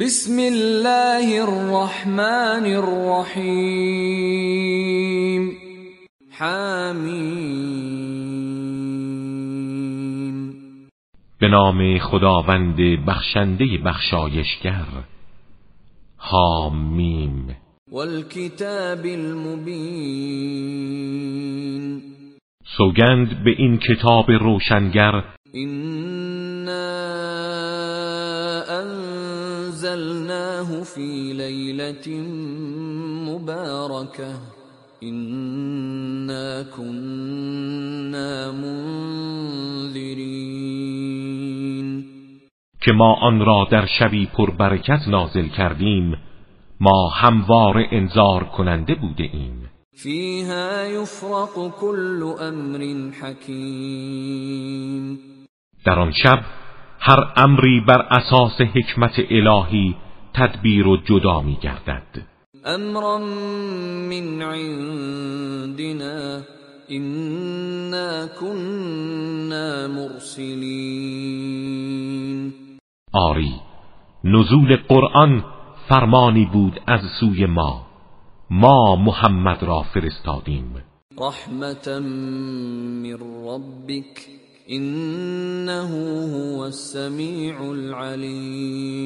بسم الله الرحمن الرحیم حمیم به نام خداوند بخشنده بخشایشگر. حامیم. والکتاب المبین. سوگند به این کتاب روشنگر. اینا فی لیلة مبارکه اینا كنا منذرین که ما آن را در شبی پر برکت نازل کردیم ما هموار انذار کننده بوده ایم. فیها یفرق كل امر حکیم. در آن شب هر امری بر اساس حکمت الهی تدبیر و جدا می گردد امرا من عندنا انا كنا مرسلین. آری نزول قرآن فرمانی بود از سوی ما. ما محمد را فرستادیم. رحمتا من ربك انه هو السمیع العلیم.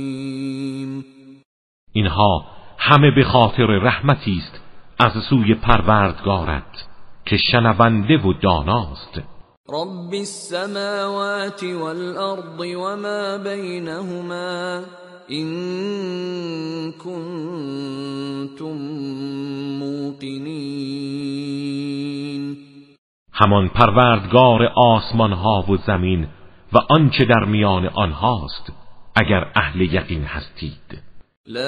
اینها همه به خاطر رحمتی است از سوی پروردگارت که شنونده و داناست. رب السماوات والارض وما بينهما ان كنتم موقنين. همان پروردگار آسمان ها و زمین و آنچه در میان آنهاست اگر اهل یقین هستید. لا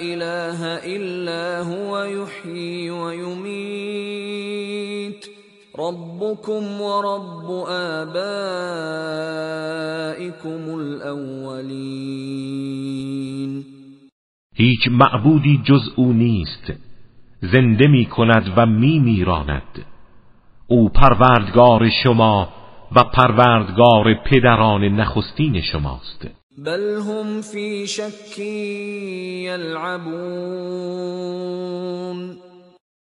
اله الا هو يحيي ويميت. ربكم ورب آبائكم الاولین هیچ معبودی جز او نیست زنده می کند و می میراند او پروردگار شما و پروردگار پدران نخستین شماست. بل هم فی شک یلعبون.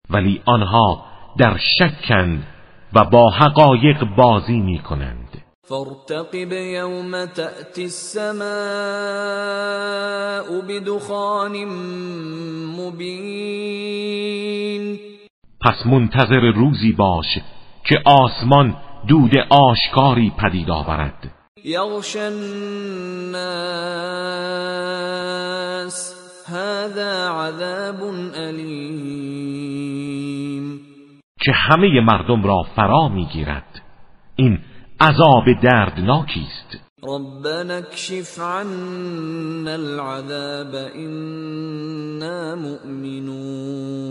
ولی آنها در شکند و با حقایق بازی می کنند فارتقب یوم تأتی السماء بدخان مبین. پس منتظر روزی باش که آسمان دود آشکاری پدید آورد. یغش الناس. هذا عذاب علیم که همه مردم را فرا می‌گیرد. این عذاب دردناکی است. ربنا اكشف عنا العذاب إنا مؤمنون.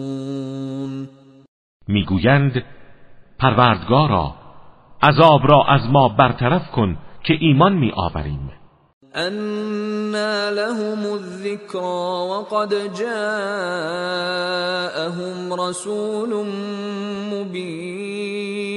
می‌گویند پروردگارا عذاب را از ما برطرف کن که ایمان می آوریم. أنا لهم الذكرى وقد جاءهم رسول مبين.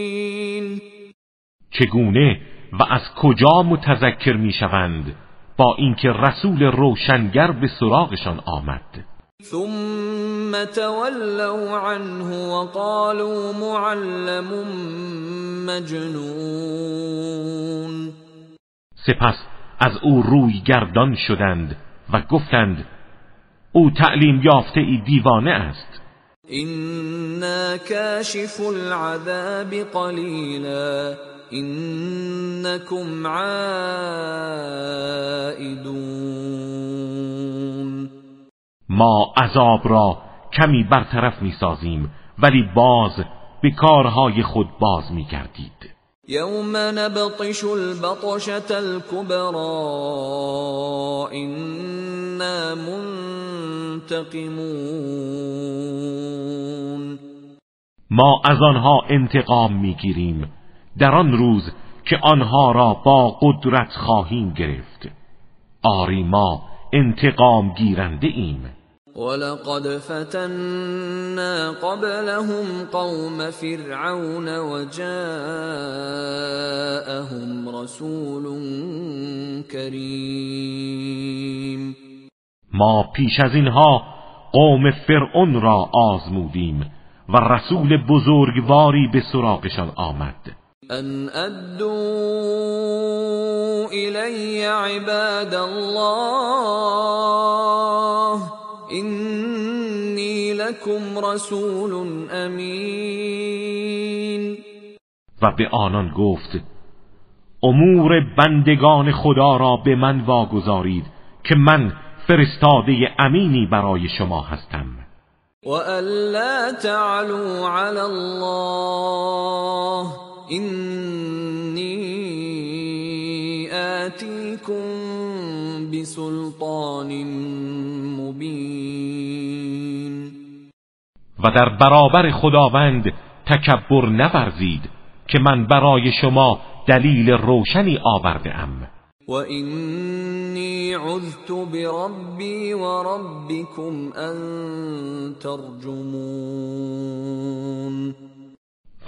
چگونه و از کجا متذکر می‌شوند با اینکه رسول روشنگر به سراغشان آمد؟ ثم تولوا عنه وقالوا معلم مجنون. سپس از او روی گردان شدند و گفتند او تعلیم یافته ای دیوانه است. إنا كاشف العذاب قليلا إنكم عائدون ما عذاب را کمی برطرف می‌سازیم ولی باز به کارهای خود باز میگردید. يوم نبطش البطشة الكبرى إنا منتقمون ما از آنها انتقام می‌گیریم در آن روز که آنها را با قدرت خواهیم گرفت. آری ما انتقام گیرنده ایم. ولقد فتنا قبلهم قوم فرعون وجاءهم رسول كريم. ما پیش از اینها قوم فرعون را آزمودیم و رسول بزرگواری به سراغشان آمد. أن ادو الی عباد الله اینی لکم رسول امین و به آنان گفت امور بندگان خدا را به من واگذارید که من فرستاده امینی برای شما هستم. و الا تعلو علی الله اینی آتیکم بسلطان مبین و در برابر خداوند تکبر نورزید که من برای شما دلیل روشنی آورده ام و اینی عذت بربی و ربکم ان ترجمون.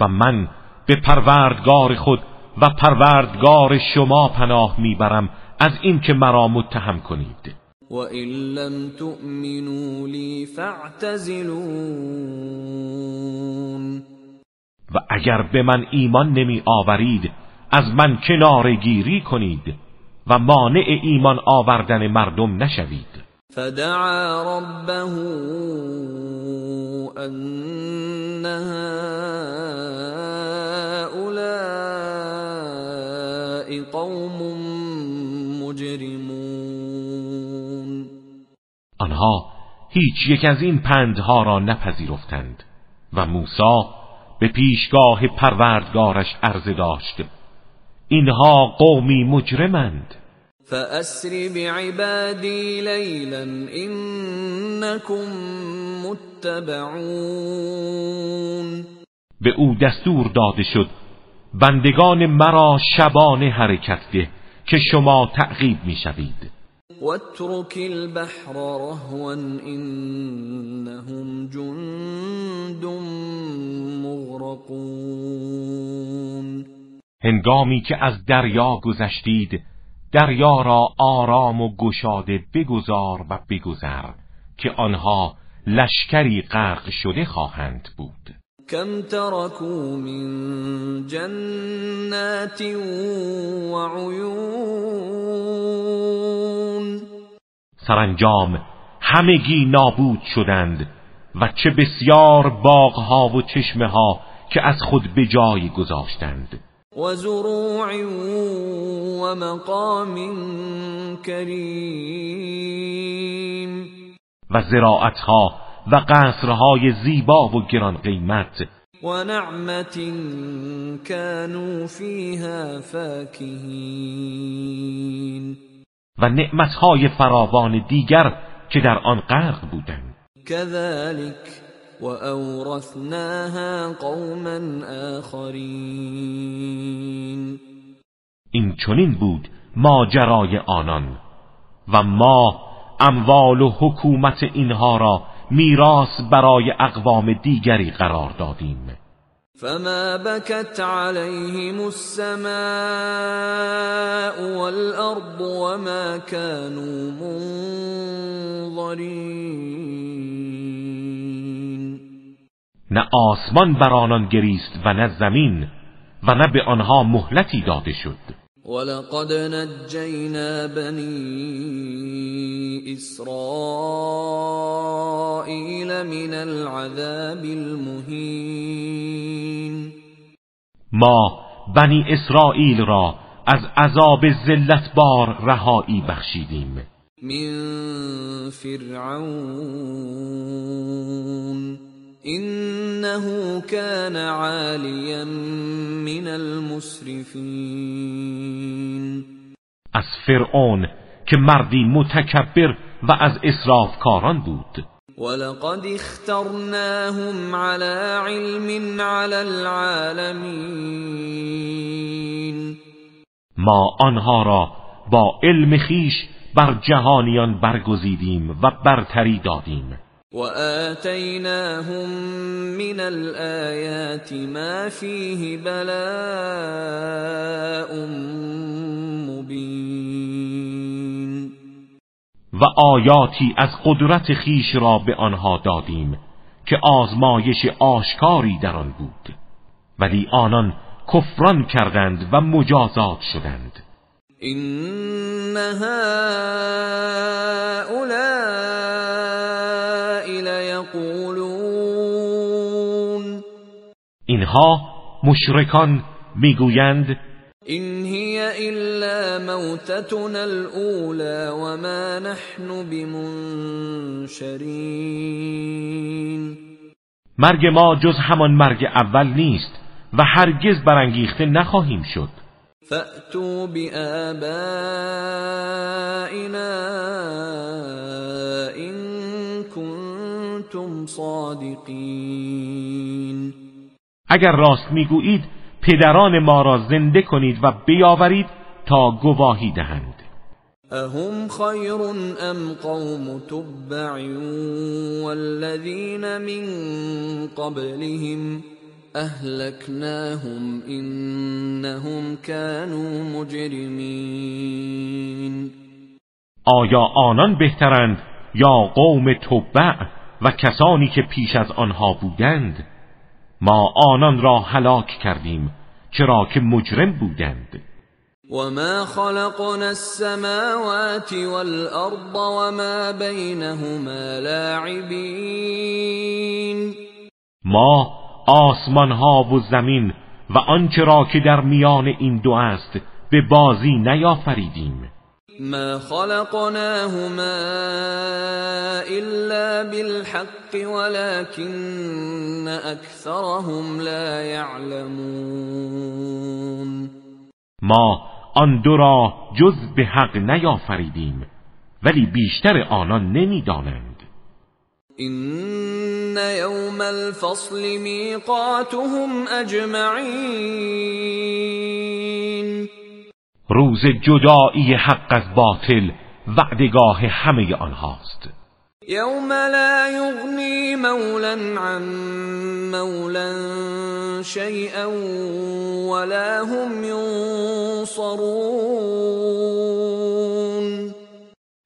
و من به پروردگار خود و پروردگار شما پناه می‌برم از اینکه مرا متهم کنید. و این لم تؤمنوا لی فاعتزلون و اگر به من ایمان نمی آورید از من کنار گیری کنید و مانع ایمان آوردن مردم نشوید. فدعا ربه ان هؤلاء قوم آنها هیچ یک از این پندها را نپذیرفتند و موسی به پیشگاه پروردگارش عرضه داشت. اینها قومی مجرمند. فأسر بعبادی لیلا انکم متبعون. به او دستور داده شد بندگان مرا شبانه حرکت ده که شما تعقیب می‌شوید. واترك البحر رهوا انهم جند مغرقون. هنگامی که از دریا گذشتید دریا را آرام و گشاده بگذار و بگذر که آنها لشکری غرق شده خواهند بود. کم ترکو من جنات و عیون. سرانجام. همگی نابود شدند و چه بسیار باغها و چشمه ها که از خود به جای گذاشتند. و زروع و مقام کریم. و زراعتها و قصرهای زیبا و گران قیمت. و نعمت كانوا فیها فاکهین. و نعمتهای فراوان دیگر که در آن غرق بودند. كذلك وأورثناها قوما آخرین این چنین بود ماجرای آنان و ما اموال و حکومت اینها را میراث برای اقوام دیگری قرار دادیم. فما بكت عليهم السماء والأرض وما كانوا منظرین نه آسمان بر آنان گریست و نه زمین و نه به آنها مهلتی داده شد. ولقد نجينا بني إسرائيل من العذاب المهين ما بنی اسرائیل را از عذاب ذلت بار رهایی بخشیدیم. من فرعون انه كان عالیا من المسرفین از فرعون که مردی متکبر و از اسرافکاران بود. ولقد اخترناهم على علم على العالمین ما آنها را با علم خیش بر جهانیان برگزیدیم و برتری دادیم. وآتيناهم من الآيات ما فيه بلاء مبين و آیاتی از قدرت خیش را به آنها دادیم که آزمایش آشکاری در آن بود. ولی آنان کفران کردند و مجازات شدند. این اینها مشرکان می‌گویند این هی الا موتتنا الاولى وما نحن بمنشرین. مرگ ما جز همان مرگ اول نیست و هرگز برانگیخته نخواهیم شد. فأتوا بآبائنا إن كنتم صادقین. اگر راست می‌گویید پدران ما را زنده کنید و بیاورید تا گواهی دهند. اهم خیر ام قوم تبع والذین من قبلهم اهلکناهم انهم كانوا مجرمین. آیا آنان بهترند یا قوم تبع و کسانی که پیش از آنها بودند؟ ما آنان را هلاک کردیم چرا که مجرم بودند. وما خلقنا السماوات والارض وما بينهما لاعبین ما آسمان ها و زمین و آنچه را که در میان این دو است به بازی نیافریدیم. ما خلقناهما الا بالحق ولكن اكثرهم لا يعلمون ما آن دو را جز به حق نیافریدیم ولی بیشتر آنان نمیدانند. این یوم الفصل میقاتهم اجمعین روز جدایی حق از باطل وعدگاه همه آنهاست. یوم لا یغنی مولا عن مولا شیئا ولا هم ینصرون.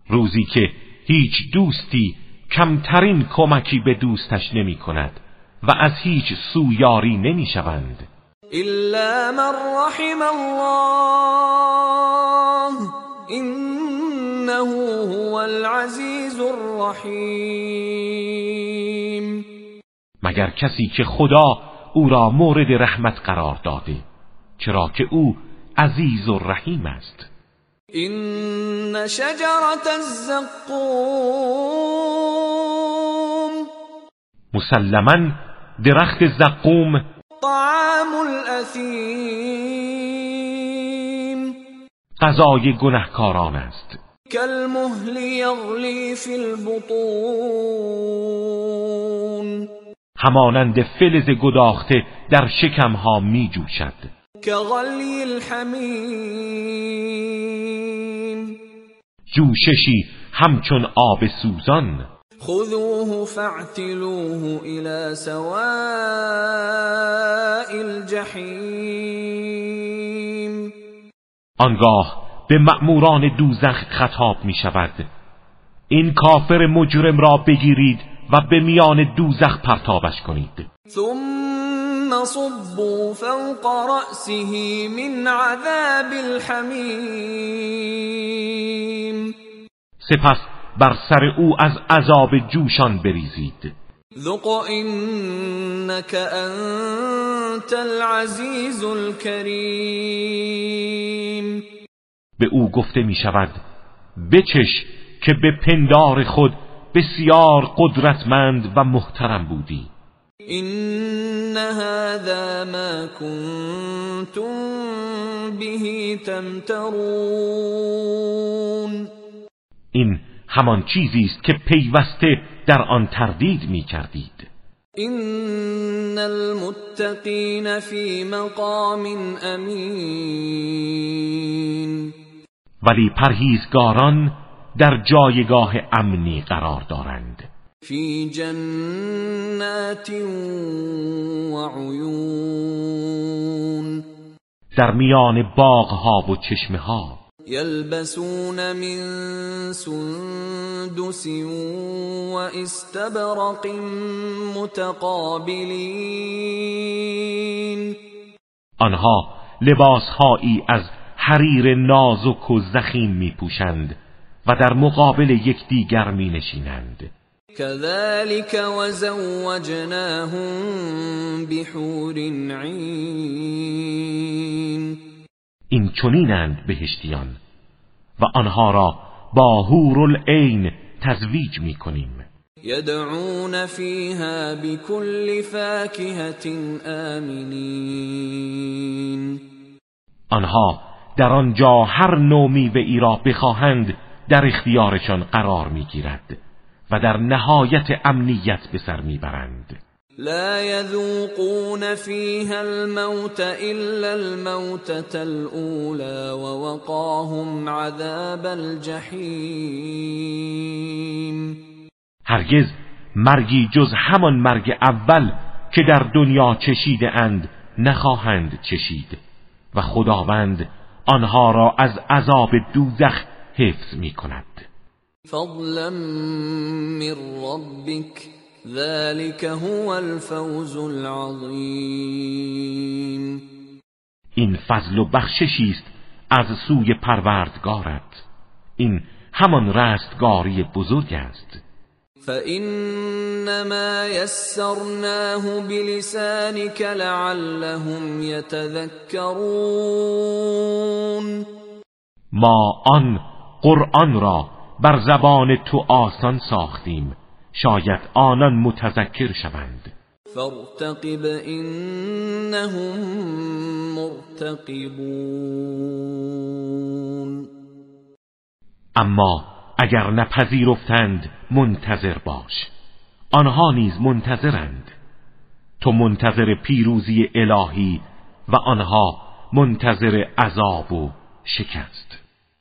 روزی که هیچ دوستی کمترین کمکی به دوستش نمی کند و از هیچ سویاری نمی شوند. الا من رحم الله انه هو العزیز الرحیم مگر کسی که خدا او را مورد رحمت قرار داده چرا که او عزیز و رحیم است؟ این شجرت الزقوم مسلما درخت زقوم طعام الاثیم غذای گنهکاران است. کالمهل یغلی فی البطون. همانند فلز گداخته در شکمها می جوشد الحمیم جوششی همچون آب سوزان. خذوه فاعتلوه الى سواء الجحیم آنگاه به مأموران دوزخ خطاب می شود. این کافر مجرم را بگیرید و به میان دوزخ پرتابش کنید. ثم صبوا فوق رأسه من عذاب الحمیم. سپس بر سر او از عذاب جوشان بریزید. ذق انك انت العزیز الكریم به او گفته می شود بچش که به پندار خود بسیار قدرتمند و محترم بودی. این هذا ما کنتم به تمترون. این همان چیزی است که پیوسته در آن تردید می کردید این المتقین فی مقام امین ولی پرهیزگاران در جایگاه امنی قرار دارند. فی جنات و عیون در میان باغها و چشمه ها یلبسون من سندس سندس واستبرق متقابلین آنها لباسهایی از حریر نازک و زخیم می پوشند و در مقابل یکدیگر می نشینند كذلك وزوجناهم بحور عین این چنینند بهشتیان و آنها را با حور العین تزویج می کنیم یدعون فیها بكل فاکهة آمنین. آنها در آنجا هر نومی به ای را بخواهند در اختیارشان قرار می‌گیرد و در نهایت امنیت به سر می‌برند. لا يذوقون فيها الموت إلا الموتة الأولى ووقاهم عذاب الجحیم هرگز مرگی جز همان مرگ اول که در دنیا چشیده اند نخواهند چشید و خداوند آنها را از عذاب دوزخ حفظ می کند فضلا من ربک ذلك هو الفوز العظیم این فضل و بخششی است از سوی پروردگارت. این همان رستگاری بزرگ است. فإنما يسرناه بلسانك لعلهم يتذكرون. ما آن قرآن را بر زبان تو آسان ساختیم. شاید آنان متذکر شوند. فارتقب انهم مرتقبون. اما اگر نپذیرفتند منتظر باش. آنها نیز منتظرند. تو منتظر پیروزی الهی و آنها منتظر عذاب و شکست.